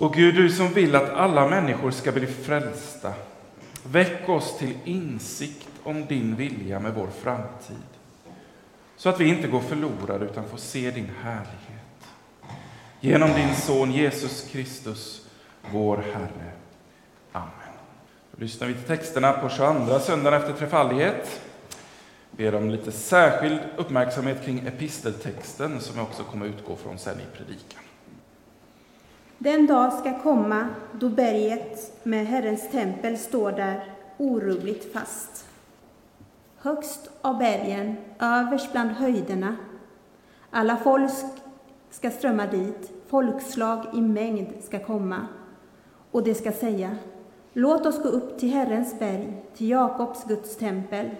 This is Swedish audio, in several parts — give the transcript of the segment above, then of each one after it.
Och Gud, du som vill att alla människor ska bli frälsta, väck oss till insikt om din vilja med vår framtid, så att vi inte går förlorade utan får se din härlighet. Genom din son Jesus Kristus, vår Herre. Amen. Då lyssnar vi till texterna på 22 söndagen efter trefaldighet. Ber om lite särskild uppmärksamhet kring episteltexten som jag också kommer utgå från sen i predikan. Den dag ska komma då berget med Herrens tempel står där orubbligt fast. Högst av bergen, överst bland höjderna. Alla folk ska strömma dit, folkslag i mängd ska komma. Och det ska säga, låt oss gå upp till Herrens berg, till Jakobs Guds tempel.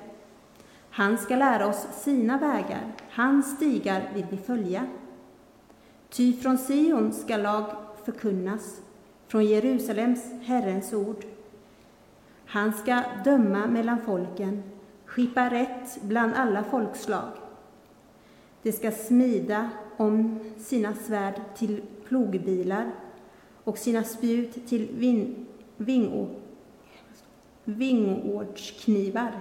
Han ska lära oss sina vägar, hans stigar vill vi följa. Ty från Sion ska lag förkunnas, från Jerusalems Herrens ord. Han ska döma mellan folken, skipa rätt bland alla folkslag. De ska smida om sina svärd till plogbilar och sina spjut till vin, vingo, vingårdsknivar.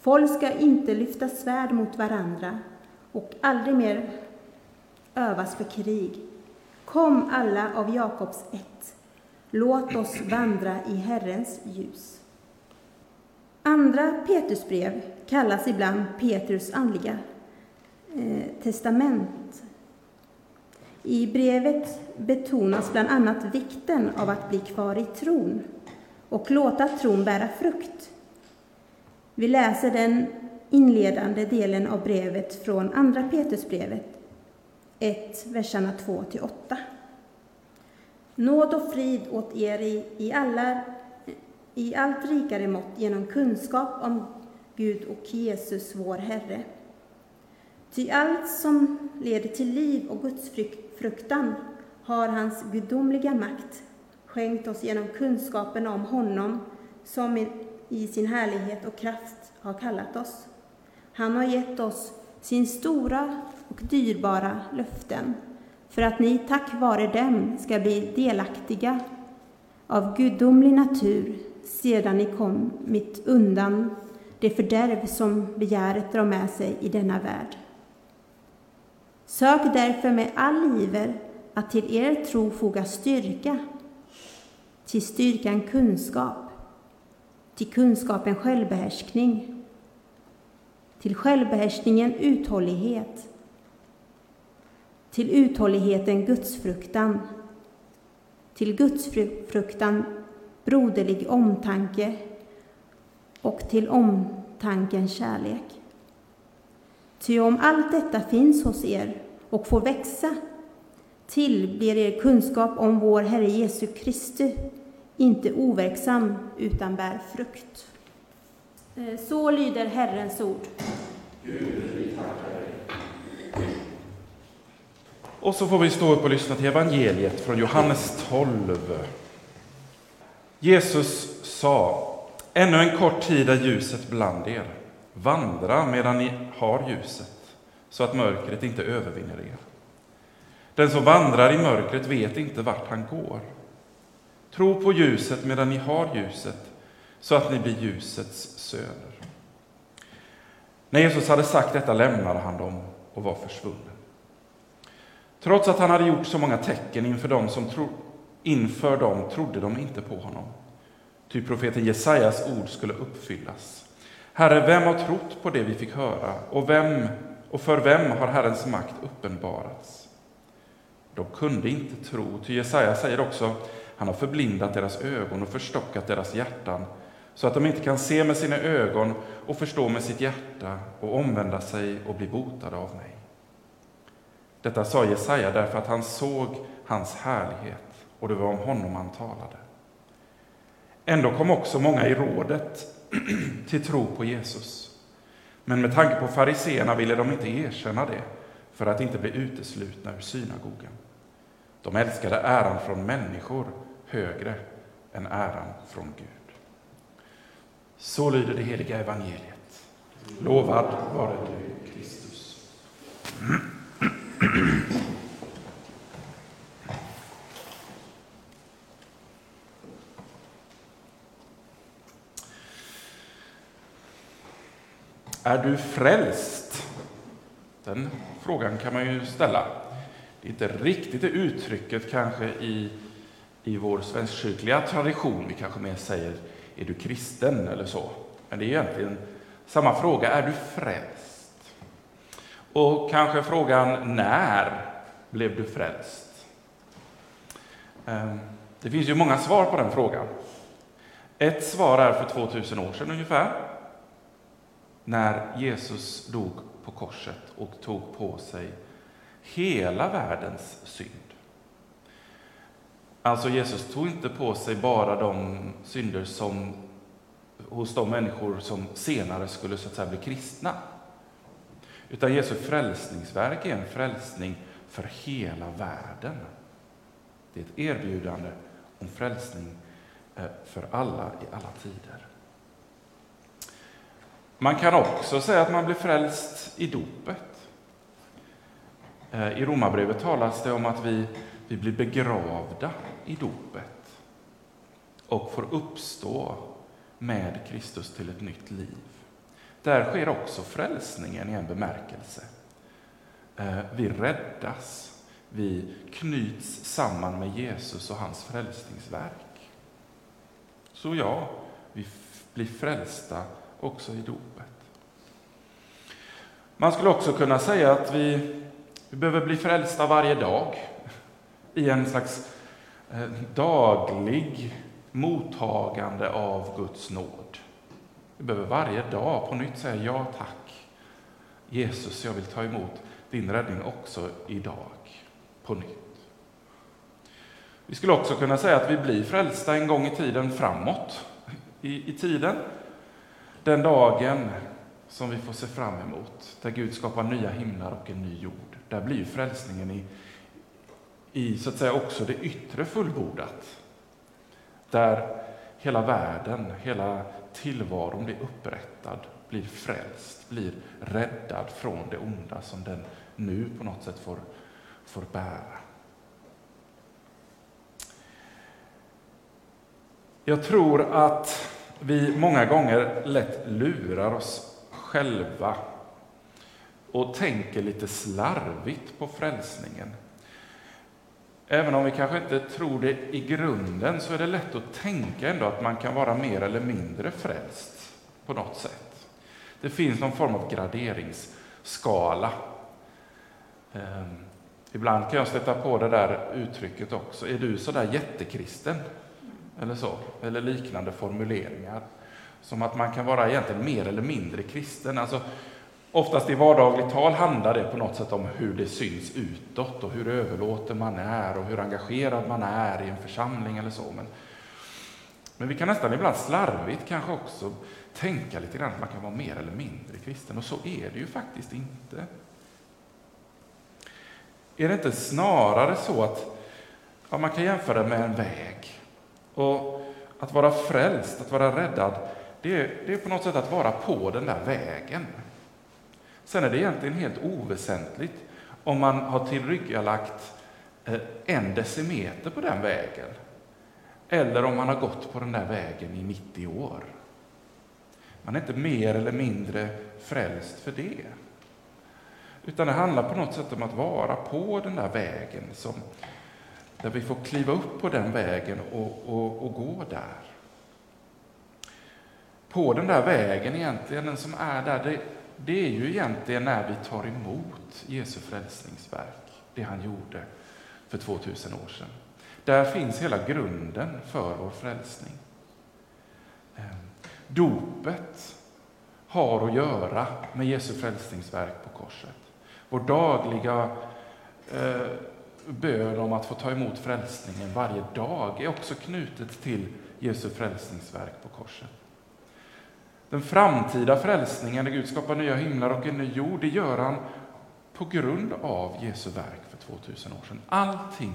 Folk ska inte lyfta svärd mot varandra och aldrig mer övas för krig. Kom alla av Jakobs ett, låt oss vandra i Herrens ljus. Andra Petrusbrev kallas ibland Petrus andliga eh, testament. I brevet betonas bland annat vikten av att bli kvar i tron och låta tron bära frukt. Vi läser den inledande delen av brevet från Andra Petrusbrevet 1, verserna 2-8. Nåd och frid åt er i, i, alla, i allt rikare mått genom kunskap om Gud och Jesus, vår Herre. Ty allt som leder till liv och Guds fruktan har hans gudomliga makt skänkt oss genom kunskapen om honom som i sin härlighet och kraft har kallat oss. Han har gett oss sin stora och dyrbara löften för att ni tack vare dem ska bli delaktiga av gudomlig natur sedan ni kommit undan det fördärv som begäret drar med sig i denna värld. Sök därför med all iver att till er tro foga styrka, till styrkan kunskap, till kunskapen självbehärskning, till självbehärskningen uthållighet, till uthålligheten gudsfruktan, till gudsfruktan broderlig omtanke och till omtanken kärlek. Ty om allt detta finns hos er och får växa till blir er kunskap om vår Herre Jesu Kristi inte overksam utan bär frukt. Eh, så lyder Herrens ord. Gud, vi tackar dig. Och så får vi stå upp och lyssna till evangeliet från Johannes 12. Jesus sa, ännu en kort tid är ljuset bland er. Vandra medan ni har ljuset, så att mörkret inte övervinner er. Den som vandrar i mörkret vet inte vart han går. Tro på ljuset medan ni har ljuset, så att ni blir ljusets söner. När Jesus hade sagt detta lämnade han dem och var försvunnen. Trots att han hade gjort så många tecken inför dem som tro, inför dem trodde de inte på honom. Ty profeten Jesajas ord skulle uppfyllas. Herre, vem har trott på det vi fick höra och, vem, och för vem har Herrens makt uppenbarats? De kunde inte tro, ty Jesaja säger också han har förblindat deras ögon och förstockat deras hjärtan så att de inte kan se med sina ögon och förstå med sitt hjärta och omvända sig och bli botade av mig. Detta sa Jesaja därför att han såg hans härlighet och det var om honom han talade. Ändå kom också många i rådet till tro på Jesus. Men med tanke på fariseerna ville de inte erkänna det för att inte bli uteslutna ur synagogan. De älskade äran från människor högre än äran från Gud. Så lyder det heliga evangeliet. Lovad vare du, Kristus. Är du frälst? Den frågan kan man ju ställa. Det är inte riktigt det uttrycket kanske i, i vår svenskkyrkliga tradition. Vi kanske mer säger är du kristen eller så. Men det är egentligen samma fråga. Är du frälst? Och kanske frågan, när blev du frälst? Ehm, det finns ju många svar på den frågan. Ett svar är för 2000 år sedan ungefär, när Jesus dog på korset och tog på sig hela världens synd. Alltså Jesus tog inte på sig bara de synder som hos de människor som senare skulle så att säga bli kristna. Utan Jesu frälsningsverk är en frälsning för hela världen. Det är ett erbjudande om frälsning eh, för alla i alla tider. Man kan också säga att man blir frälst i dopet. Eh, I Romarbrevet talas det om att vi, vi blir begravda i dopet och får uppstå med Kristus till ett nytt liv. Där sker också frälsningen i en bemärkelse. Eh, vi räddas, vi knyts samman med Jesus och hans frälsningsverk. Så ja, vi blir frälsta också i dopet. Man skulle också kunna säga att vi, vi behöver bli frälsta varje dag i en slags eh, daglig mottagande av Guds nåd. Vi behöver varje dag på nytt säga ja tack. Jesus, jag vill ta emot din räddning också idag, på nytt. Vi skulle också kunna säga att vi blir frälsta en gång i tiden framåt i, i tiden. Den dagen som vi får se fram emot, där Gud skapar nya himlar och en ny jord. Där blir frälsningen i, i så att säga också det yttre fullbordat. Där hela världen, hela tillvaron blir upprättad, blir frälst, blir räddad från det onda som den nu på något sätt får, får bära. Jag tror att vi många gånger lätt lurar oss själva och tänker lite slarvigt på frälsningen. Även om vi kanske inte tror det i grunden så är det lätt att tänka ändå att man kan vara mer eller mindre frälst på något sätt. Det finns någon form av graderingsskala. Ehm, ibland kan jag stöta på det där uttrycket också. Är du sådär jättekristen? Eller så, eller liknande formuleringar. Som att man kan vara egentligen mer eller mindre kristen. Alltså, oftast i vardagligt tal handlar det på något sätt om hur det syns utåt och hur överlåten man är och hur engagerad man är i en församling eller så. Men, men vi kan nästan ibland slarvigt kanske också tänka lite grann att man kan vara mer eller mindre kristen och så är det ju faktiskt inte. Är det inte snarare så att ja, man kan jämföra med en väg? Och att vara frälst, att vara räddad, det är, det är på något sätt att vara på den där vägen. Sen är det egentligen helt oväsentligt om man har tillryggalagt eh, en decimeter på den vägen, eller om man har gått på den där vägen i 90 år. Man är inte mer eller mindre frälst för det. Utan det handlar på något sätt om att vara på den där vägen, som, där vi får kliva upp på den vägen och, och, och gå där på den där vägen egentligen, den som är där, det, det är ju egentligen när vi tar emot Jesu frälsningsverk, det han gjorde för 2000 år sedan. Där finns hela grunden för vår frälsning. Ehm, dopet har att göra med Jesu frälsningsverk på korset. Vår dagliga eh, bön om att få ta emot frälsningen varje dag är också knutet till Jesu frälsningsverk på korset. Den framtida frälsningen, när Gud skapar nya himlar och en ny jord, det gör han på grund av Jesu verk för 2000 år sedan. Allting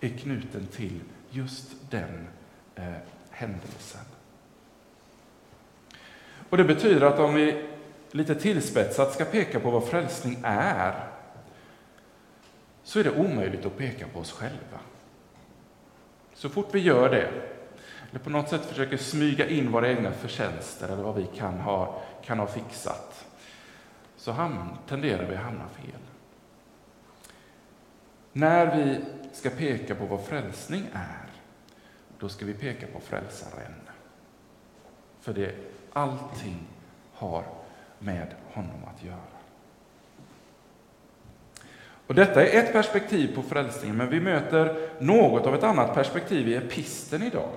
är knuten till just den eh, händelsen. Och Det betyder att om vi lite tillspetsat ska peka på vad frälsning är, så är det omöjligt att peka på oss själva. Så fort vi gör det eller på något sätt försöker smyga in våra egna förtjänster eller vad vi kan ha, kan ha fixat, så ham- tenderar vi att hamna fel. När vi ska peka på vad frälsning är, då ska vi peka på frälsaren. För det allting har med honom att göra. Och detta är ett perspektiv på frälsningen, men vi möter något av ett annat perspektiv i episten idag.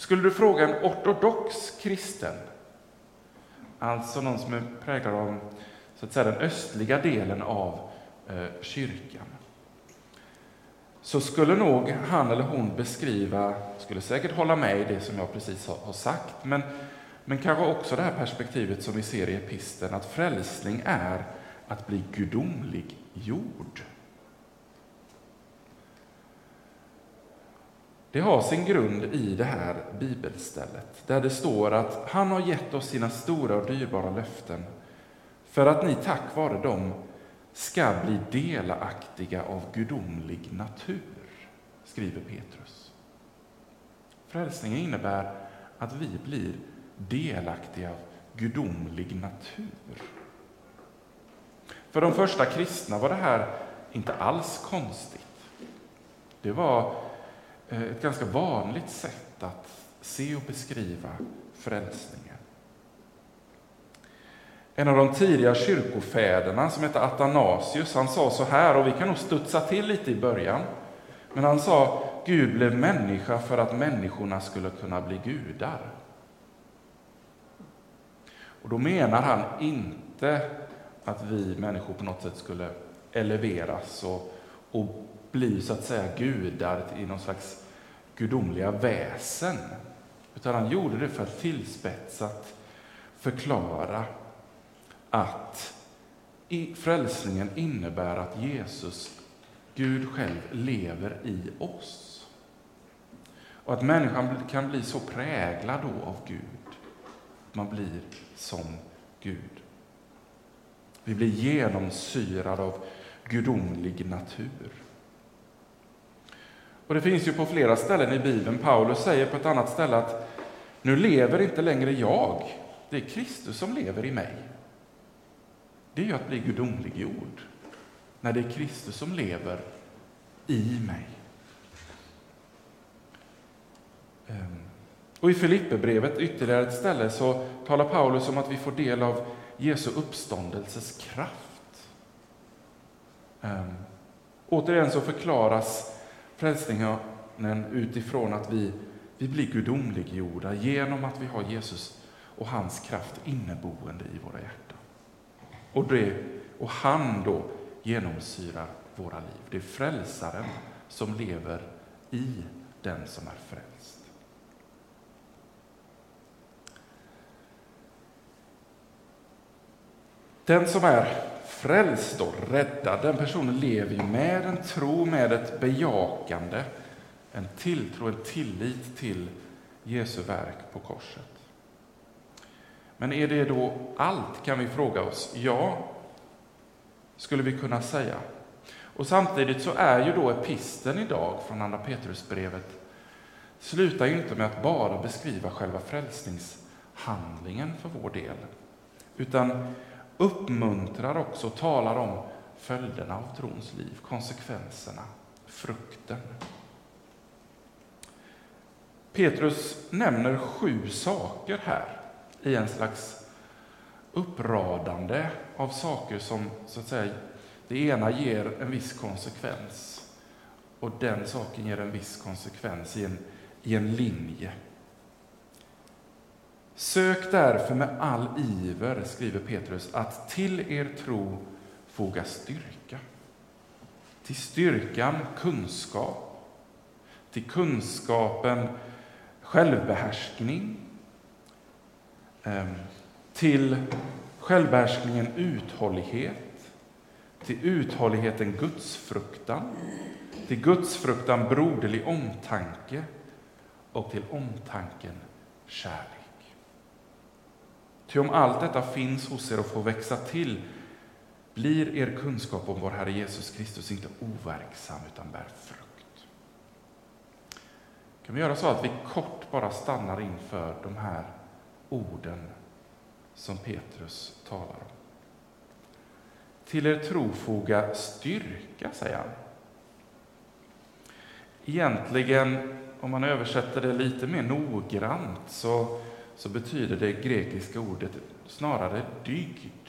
Skulle du fråga en ortodox kristen, alltså någon som är präglad av så att säga, den östliga delen av eh, kyrkan, så skulle nog han eller hon beskriva, skulle säkert hålla med i det som jag precis har sagt, men, men kanske också det här perspektivet som vi ser i episten, att frälsning är att bli gudomlig Det har sin grund i det här bibelstället, där det står att han har gett oss sina stora och dyrbara löften för att ni tack vare dem ska bli delaktiga av gudomlig natur, skriver Petrus. Frälsningen innebär att vi blir delaktiga av gudomlig natur. För de första kristna var det här inte alls konstigt. Det var Eh, ett ganska vanligt sätt att se och beskriva frälsningen. En av de tidiga kyrkofäderna som hette Athanasius, han sa så här, och vi kan nog studsa till lite i början, men han sa Gud blev människa för att människorna skulle kunna bli gudar. Och då menar han inte att vi människor på något sätt skulle eleveras och, och blir så att säga gudar i någon slags gudomliga väsen. Utan han gjorde det för att tillspetsat förklara att frälsningen innebär att Jesus, Gud själv, lever i oss. Och att människan kan bli så präglad då av Gud. Man blir som Gud. Vi blir genomsyrade av gudomlig natur. Och Det finns ju på flera ställen i Bibeln. Paulus säger på ett annat ställe att nu lever inte längre jag, det är Kristus som lever i mig. Det är ju att bli gudomliggjord, när det är Kristus som lever i mig. Ehm, och I Filipperbrevet, ytterligare ett ställe, så talar Paulus om att vi får del av Jesu uppståndelses kraft. Ehm, återigen så förklaras frälsningen utifrån att vi, vi blir gudomliggjorda genom att vi har Jesus och hans kraft inneboende i våra hjärtan. Och, det, och han då genomsyrar våra liv. Det är frälsaren som lever i den som är frälst. Den som är frälst och räddad, den personen lever ju med en tro, med ett bejakande, en tilltro, en tillit till Jesu verk på korset. Men är det då allt, kan vi fråga oss. Ja, skulle vi kunna säga. Och samtidigt så är ju då episten idag från Andra Petrusbrevet slutar ju inte med att bara beskriva själva frälsningshandlingen för vår del, utan uppmuntrar också och talar om följderna av trons liv, konsekvenserna, frukten. Petrus nämner sju saker här i en slags uppradande av saker som så att säga, det ena ger en viss konsekvens och den saken ger en viss konsekvens i en, i en linje. Sök därför med all iver, skriver Petrus, att till er tro foga styrka. Till styrkan kunskap, till kunskapen självbehärskning, ehm, till självbehärskningen uthållighet, till uthålligheten gudsfruktan, till gudsfruktan broderlig omtanke. Och till omtanken kärlek. Ty om allt detta finns hos er och får växa till blir er kunskap om vår Herre Jesus Kristus inte overksam utan bär frukt. Kan vi göra så att vi kort bara stannar inför de här orden som Petrus talar om. till er trofoga styrka, säger han. Egentligen, om man översätter det lite mer noggrant, så, så betyder det grekiska ordet snarare dygd.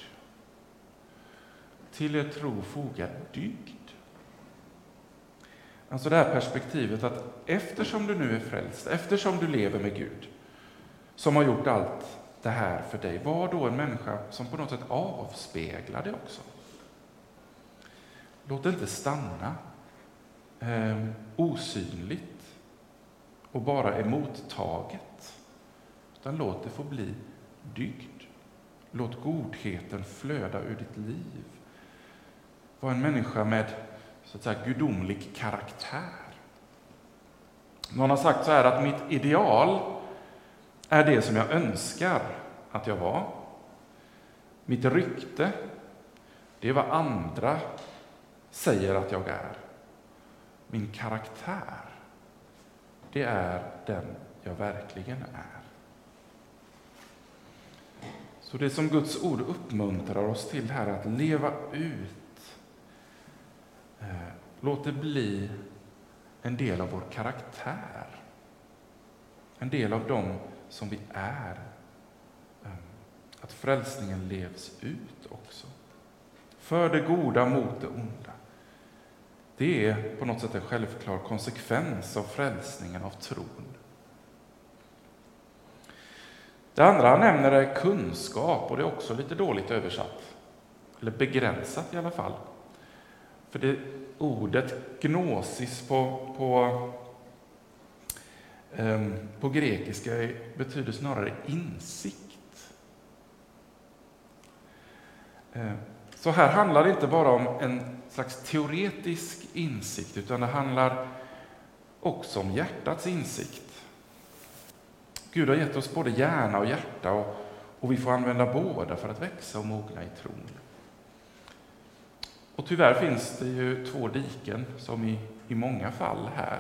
Till er tro foga dygd. Alltså det här perspektivet att eftersom du nu är frälst, eftersom du lever med Gud, som har gjort allt det här för dig, var då en människa som på något sätt avspeglar det också. Låt det inte stanna eh, osynligt och bara emottaget, utan låt det få bli dygd. Låt godheten flöda ur ditt liv. Var en människa med så att säga, gudomlig karaktär. Någon har sagt så här att mitt ideal är det som jag önskar att jag var. Mitt rykte, det är vad andra säger att jag är. Min karaktär, det är den jag verkligen är. Så det som Guds ord uppmuntrar oss till här, att leva ut eh, låt det bli en del av vår karaktär. En del av dem som vi är. Ehm, att frälsningen levs ut också. För det goda mot det onda. Det är på något sätt en självklar konsekvens av frälsningen, av tron. Det andra han nämner är kunskap och det är också lite dåligt översatt. Eller begränsat i alla fall. För det ordet gnosis på, på, um, på grekiska betyder snarare insikt. Ehm, så här handlar det inte bara om en slags teoretisk insikt, utan det handlar också om hjärtats insikt. Gud har gett oss både hjärna och hjärta och, och vi får använda båda för att växa och mogna i tron. Och tyvärr finns det ju två diken, som i, i många fall här.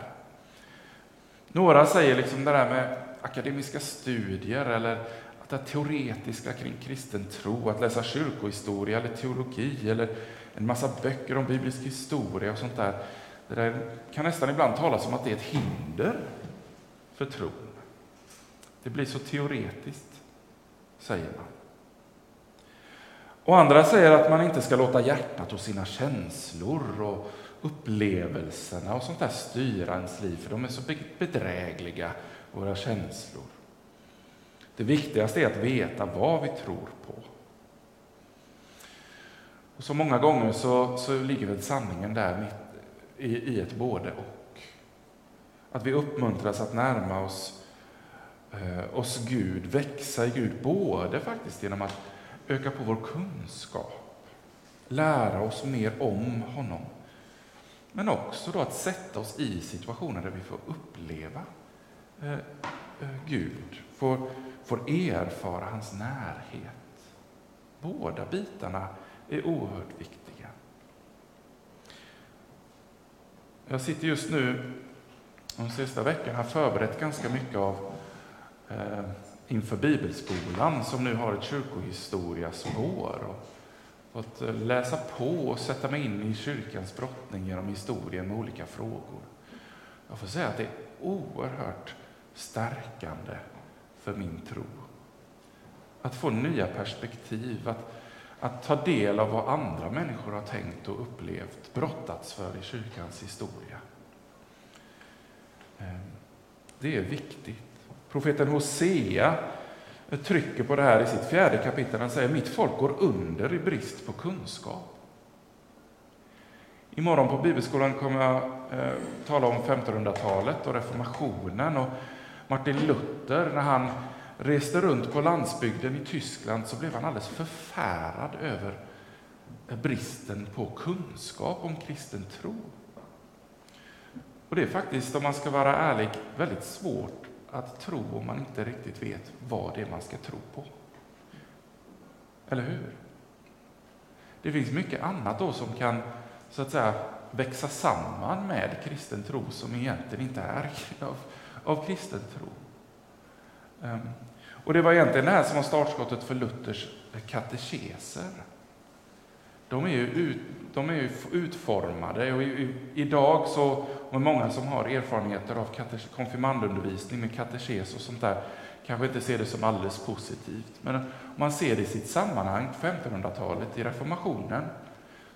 Några säger liksom det där med akademiska studier eller att det teoretiska kring kristen tro, att läsa kyrkohistoria eller teologi eller en massa böcker om biblisk historia och sånt där. Det där kan nästan ibland talas om att det är ett hinder för tron. Det blir så teoretiskt, säger man. Och andra säger att man inte ska låta hjärtat och sina känslor och upplevelserna och sånt där styra ens liv, för de är så bedrägliga, våra känslor. Det viktigaste är att veta vad vi tror på. Och så många gånger så, så ligger väl sanningen där mitt i, i ett både och. Att vi uppmuntras att närma oss, Eh, oss Gud, växa i Gud, både faktiskt genom att öka på vår kunskap, lära oss mer om honom. Men också då att sätta oss i situationer där vi får uppleva eh, eh Gud, får, får erfara hans närhet. Båda bitarna är oerhört viktiga. Jag sitter just nu, de sista veckorna, förberett ganska mycket av eh, inför Bibelskolan som nu har ett kyrkohistoriaspår. Och fått eh, läsa på och sätta mig in i kyrkans brottning genom historien med olika frågor. Jag får säga att det är oerhört stärkande för min tro. Att få nya perspektiv, att, att ta del av vad andra människor har tänkt och upplevt, brottats för i kyrkans historia. Eh, det är viktigt. Profeten Hosea trycker på det här i sitt fjärde kapitel. Han säger mitt folk går under i brist på kunskap. Imorgon på Bibelskolan kommer jag eh, tala om 1500-talet och reformationen och Martin Luther. När han reste runt på landsbygden i Tyskland så blev han alldeles förfärad över bristen på kunskap om kristen tro. Och det är faktiskt, om man ska vara ärlig, väldigt svårt att tro om man inte riktigt vet vad det är man ska tro på. Eller hur? Det finns mycket annat då som kan så att säga växa samman med kristen tro som egentligen inte är av, av kristen tro. Um, och det var egentligen det här som var startskottet för Luthers katekeser. de är ju, ut, de är ju utformade. Och i, i, idag så, och många som har erfarenheter av konfirmandundervisning med katekes och sånt där, kanske inte ser det som alldeles positivt. Men om man ser det i sitt sammanhang, 1500-talet, i reformationen,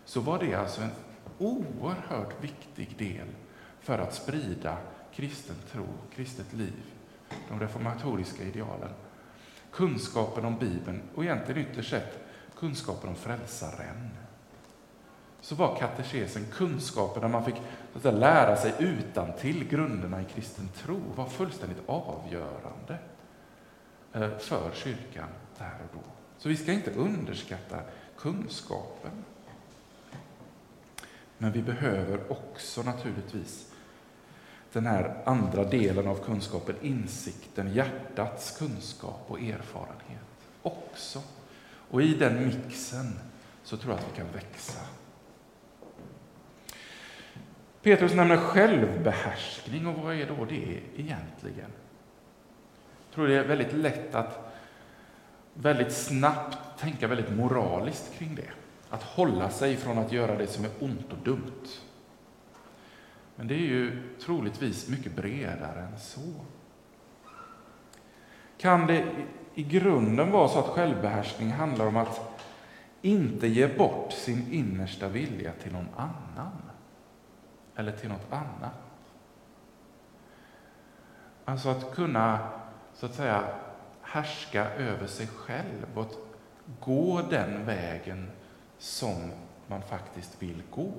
så var det alltså en oerhört viktig del för att sprida kristen tro, kristet liv, de reformatoriska idealen. Kunskapen om Bibeln och egentligen ytterst sett kunskapen om frälsaren. Så var katekesen kunskapen där man fick så att säga, lära sig utan till grunderna i kristen tro var fullständigt avgörande eh, för kyrkan där och då. Så vi ska inte underskatta kunskapen. Men vi behöver också naturligtvis den här andra delen av kunskapen, insikten, hjärtats kunskap och erfarenhet också. Och i den mixen så tror jag att vi kan växa. Petrus nämner självbehärskning, och vad är då det egentligen? Jag tror det är väldigt lätt att väldigt snabbt tänka väldigt moraliskt kring det. Att hålla sig från att göra det som är ont och dumt. Men det är ju troligtvis mycket bredare än så. Kan det i grunden vara så att självbehärskning handlar om att inte ge bort sin innersta vilja till någon annan? Eller till något annat? Alltså att kunna, så att säga, härska över sig själv och att gå den vägen som man faktiskt vill gå.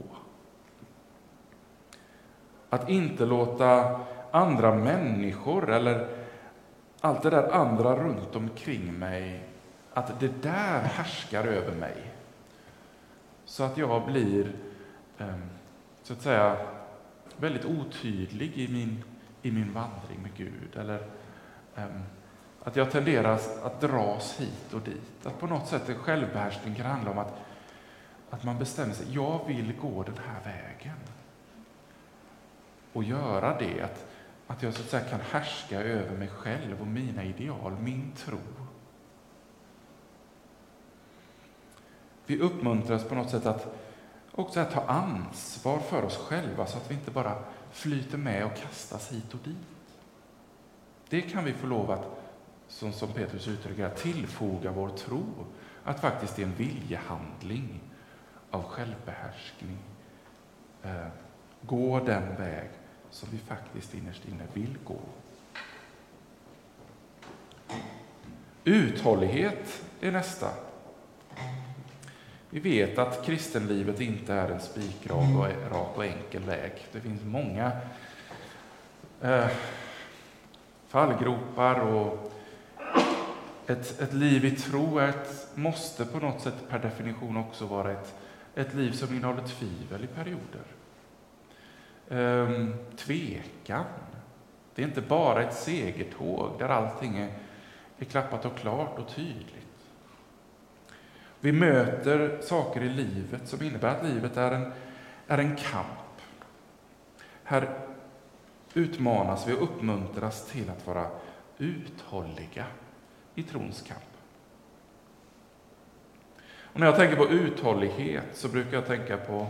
Att inte låta andra människor eller allt det där andra runt omkring mig, att det där härskar över mig. Så att jag blir, eh, så att säga, väldigt otydlig i min, i min vandring med Gud. Eller um, att jag tenderar att dras hit och dit. Att på något sätt en självbehärskning kan handla om att, att man bestämmer sig, jag vill gå den här vägen och göra det. Att, att jag så att säga kan härska över mig själv och mina ideal, min tro. Vi uppmuntras på något sätt att också att ta ansvar för oss själva så att vi inte bara flyter med och kastas hit och dit. Det kan vi få lov att, som, som Petrus uttrycker tillfoga vår tro. Att faktiskt det är en viljehandling av självbehärskning. Eh, gå den väg som vi faktiskt innerst inne vill gå. Uthållighet är nästa. Vi vet att kristenlivet inte är en spikrak och, rak och enkel väg. Det finns många eh, fallgropar och ett, ett liv i tro ett, måste på något sätt per definition också vara ett, ett liv som innehåller tvivel i perioder um, tvekan. Det är inte bara ett segertåg där allting är, är klappat och klart och tydligt. Vi möter saker i livet som innebär att livet är en, är en kamp. Här utmanas vi och uppmuntras till att vara uthålliga i trons kamp. Och när jag tänker på uthållighet så brukar jag tänka på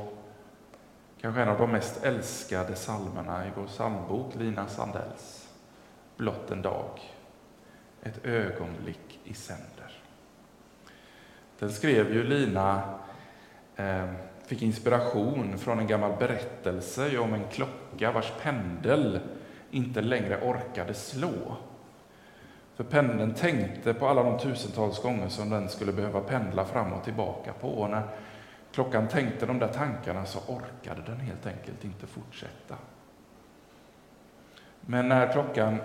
Kanske en av de mest älskade salmerna i vår psalmbok, Lina Sandells. Blott en dag, ett ögonblick i sänder. Den skrev ju Lina, eh, fick inspiration från en gammal berättelse om en klocka vars pendel inte längre orkade slå. För pendeln tänkte på alla de tusentals gånger som den skulle behöva pendla fram och tillbaka på. Och när klockan tänkte de där tankarna så orkade den helt enkelt inte fortsätta. Men när klockan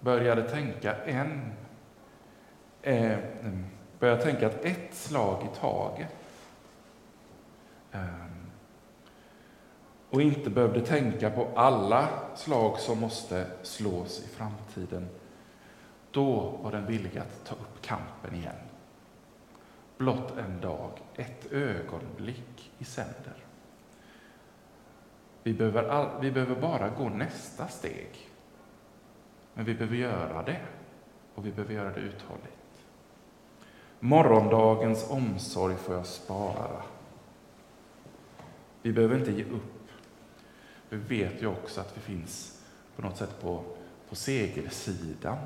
började tänka en eh, började tänka att ett slag i taget ehm, och inte behövde tänka på alla slag som måste slås i framtiden, då var den villig att ta upp kampen igen blott en dag, ett ögonblick i sänder. Vi behöver, all, vi behöver bara gå nästa steg. Men vi behöver göra det, och vi behöver göra det uthålligt. Morgondagens omsorg får jag spara. Vi behöver inte ge upp. Vi vet ju också att vi finns på något sätt på, på segersidan.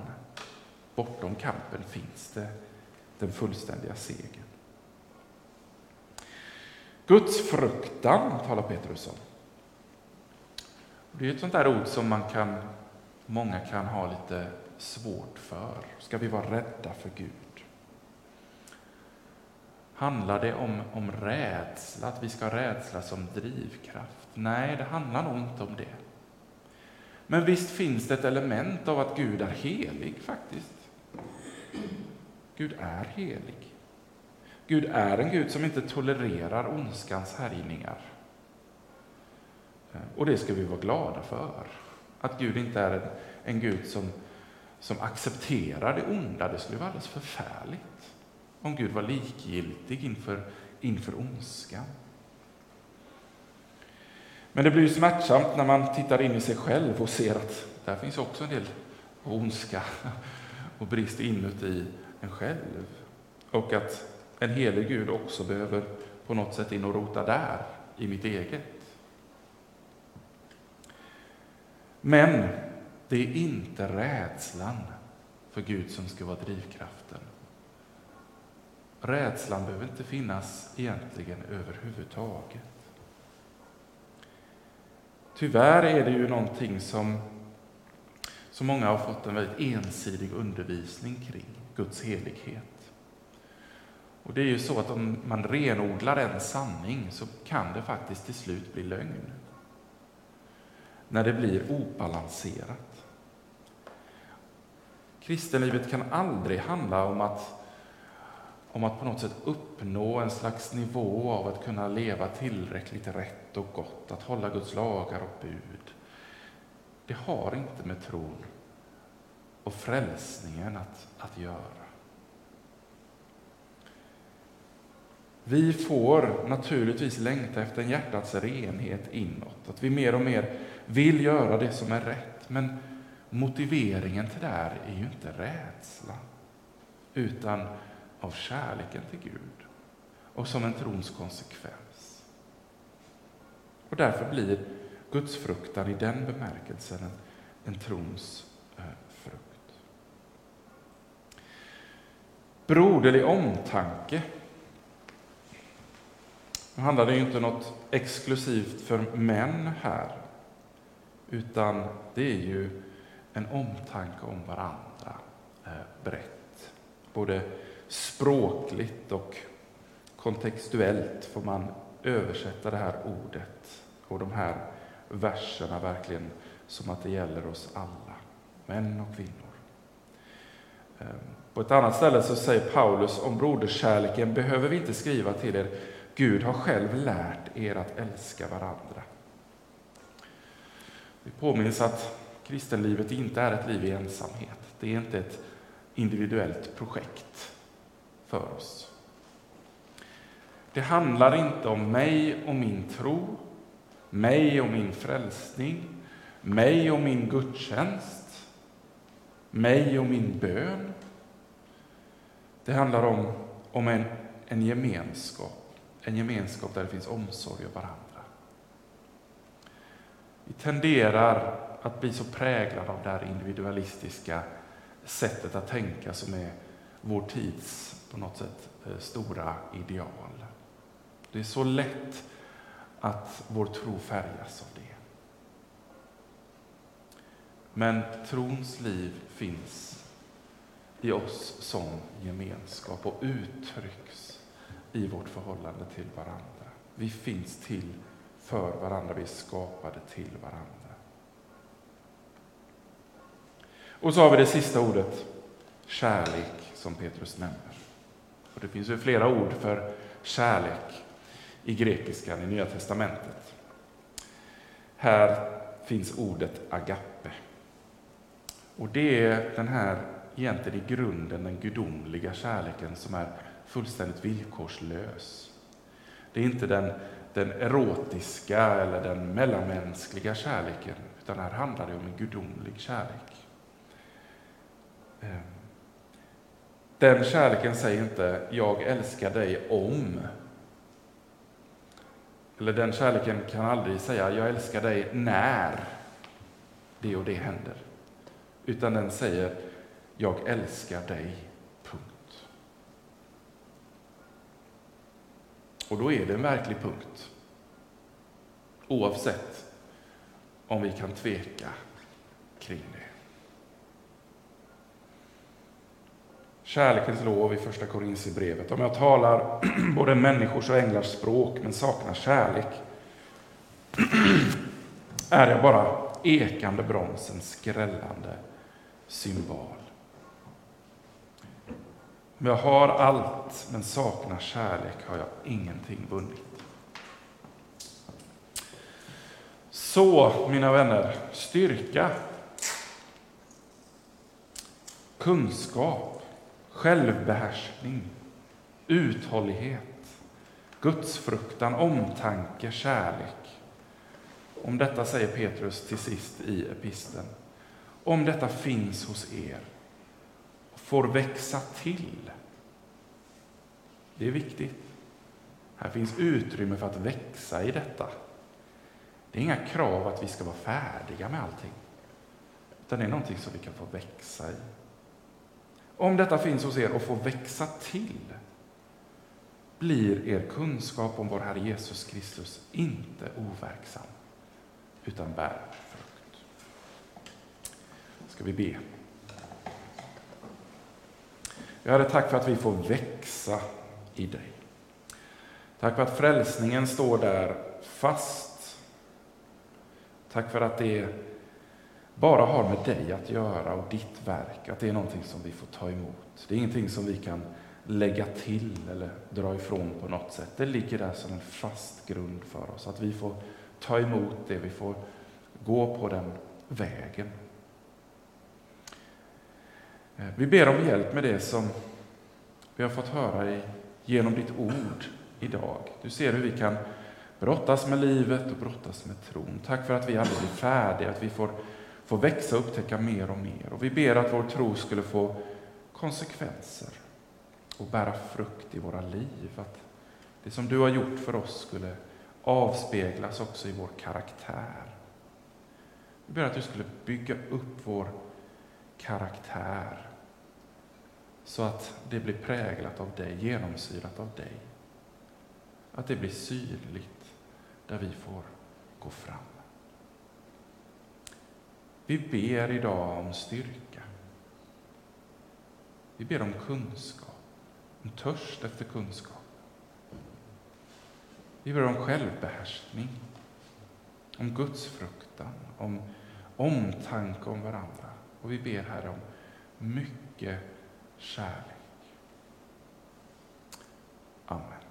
Bortom kampen finns det den fullständiga segern. Guds fruktan talar Petrus om. Det är ett sånt där ord som man kan, många kan ha lite svårt för. Ska vi vara rädda för Gud? Handlar det om, om rädsla, att vi ska ha rädsla som drivkraft? Nej, det handlar nog inte om det. Men visst finns det ett element av att Gud är helig faktiskt. Gud är helig. Gud är en Gud som inte tolererar ondskans härjningar. Eh, och det ska vi vara glada för. Att Gud inte är en, en Gud som, som accepterar det onda. Det skulle vara alldeles förfärligt om Gud var likgiltig inför, inför ondskan. Men det blir ju smärtsamt när man tittar in i sig själv och ser att där finns också en del ondska och brist inuti en själv. Och att en helig Gud också behöver på något sätt in och rota där, i mitt eget. Men det är inte rädslan för Gud som ska vara drivkraften. Rädslan behöver inte finnas egentligen överhuvudtaget. Tyvärr är det ju någonting som, som många har fått en väldigt ensidig undervisning kring, Guds helighet. Och det är ju så att om man renodlar en sanning så kan det faktiskt till slut bli lögn. När det blir obalanserat. Kristenlivet kan aldrig handla om att, om att på något sätt uppnå en slags nivå av att kunna leva tillräckligt rätt och gott, att hålla Guds lagar och bud. Det har inte med tron och frälsningen att, att göra. Vi får naturligtvis längta efter en hjärtats renhet inåt, att vi mer och mer vill göra det som är rätt. Men motiveringen till det här är ju inte rädsla, utan av kärleken till Gud och som en trons konsekvens. Och därför blir gudsfruktan i den bemärkelsen en, en trons eh, frukt. Broderlig omtanke nu handlar det ju inte något exklusivt för män här, utan det är ju en omtanke om varandra eh, brett. Både språkligt och kontextuellt får man översätta det här ordet och de här verserna verkligen som att det gäller oss alla, män och kvinnor. Ehm, på ett annat ställe så säger Paulus om broderskärleken behöver vi inte skriva till er Gud har själv lärt er att älska varandra. Vi påminns att kristenlivet inte är ett liv i ensamhet. Det är inte ett individuellt projekt för oss. Det handlar inte om mig och min tro, mig och min frälsning, mig och min gudstjänst, mig och min bön. Det handlar om, om en, en gemenskap en gemenskap där det finns omsorg om varandra. Vi tenderar att bli så präglade av det här individualistiska sättet att tänka som är vår tids på något sätt eh, stora ideal. Det är så lätt att vår tro färgas av det. Men trons liv finns i oss som gemenskap och uttrycks i vårt förhållande till varandra. Vi finns till för varandra, vi är skapade till varandra. Och så har vi det sista ordet, kärlek, som Petrus nämner. Och det finns ju flera ord för kärlek i grekiskan i Nya testamentet. Här finns ordet agape. Och det är den här egentligen i grunden den gudomliga kärleken som är fullständigt villkorslös. Det är inte den, den erotiska eller den mellanmänskliga kärleken, utan här handlar det om en gudomlig kärlek. Ehm. Den kärleken säger inte ”jag älskar dig om”, eller den kärleken kan aldrig säga jag älskar dig när det och det händer. Utan den säger jag älskar dig, punkt. Och då är det en verklig punkt. Oavsett om vi kan tveka kring det. Kärlekens lov i Första Korinthierbrevet. Om jag talar både människors och änglars språk men saknar kärlek är jag bara ekande brons, en skrällande symbol. Om jag har allt men saknar kärlek har jag ingenting vunnit. Så, mina vänner, styrka, kunskap, självbehärskning, uthållighet, gudsfruktan, omtanke, kärlek. Om detta säger Petrus till sist i episten. Om detta finns hos er och får växa till. Det är viktigt. Här finns utrymme för att växa i detta. Det är inga krav att vi ska vara färdiga med allting. Utan det är någonting som vi kan få växa i. Om detta finns hos er och får växa till blir er kunskap om vår Herre Jesus Kristus inte overksam, utan bär frukt. Ska vi be. Jag Herre, tack för att vi får växa i dig. Tack för att frälsningen står där fast. Tack för att det bara har med dig att göra och ditt verk, att det är någonting som vi får ta emot. Det är ingenting som vi kan lägga till eller dra ifrån på något sätt. Det ligger där som en fast grund för oss, att vi får ta emot det, vi får gå på den vägen. Eh, vi ber om hjälp med det som vi har fått höra genom ditt ord idag. Du ser hur vi kan brottas med livet och brottas med tron. Tack för att vi aldrig blir färdiga, att vi får få växa och upptäcka mer och mer. Och vi ber att vår tro skulle få konsekvenser och bära frukt i våra liv. Att det som du har gjort för oss skulle avspeglas också i vår karaktär. Vi ber att du skulle bygga upp vår karaktär så att det blir präglat av dig, genomsyrat av dig. Att det blir synligt där vi får gå fram. Vi ber idag om styrka. Vi ber om kunskap, om törst efter kunskap. Vi ber om självbehärskning, om Guds fruktan, om omtanke om varandra. Och vi ber här om mycket kärlek. Amen.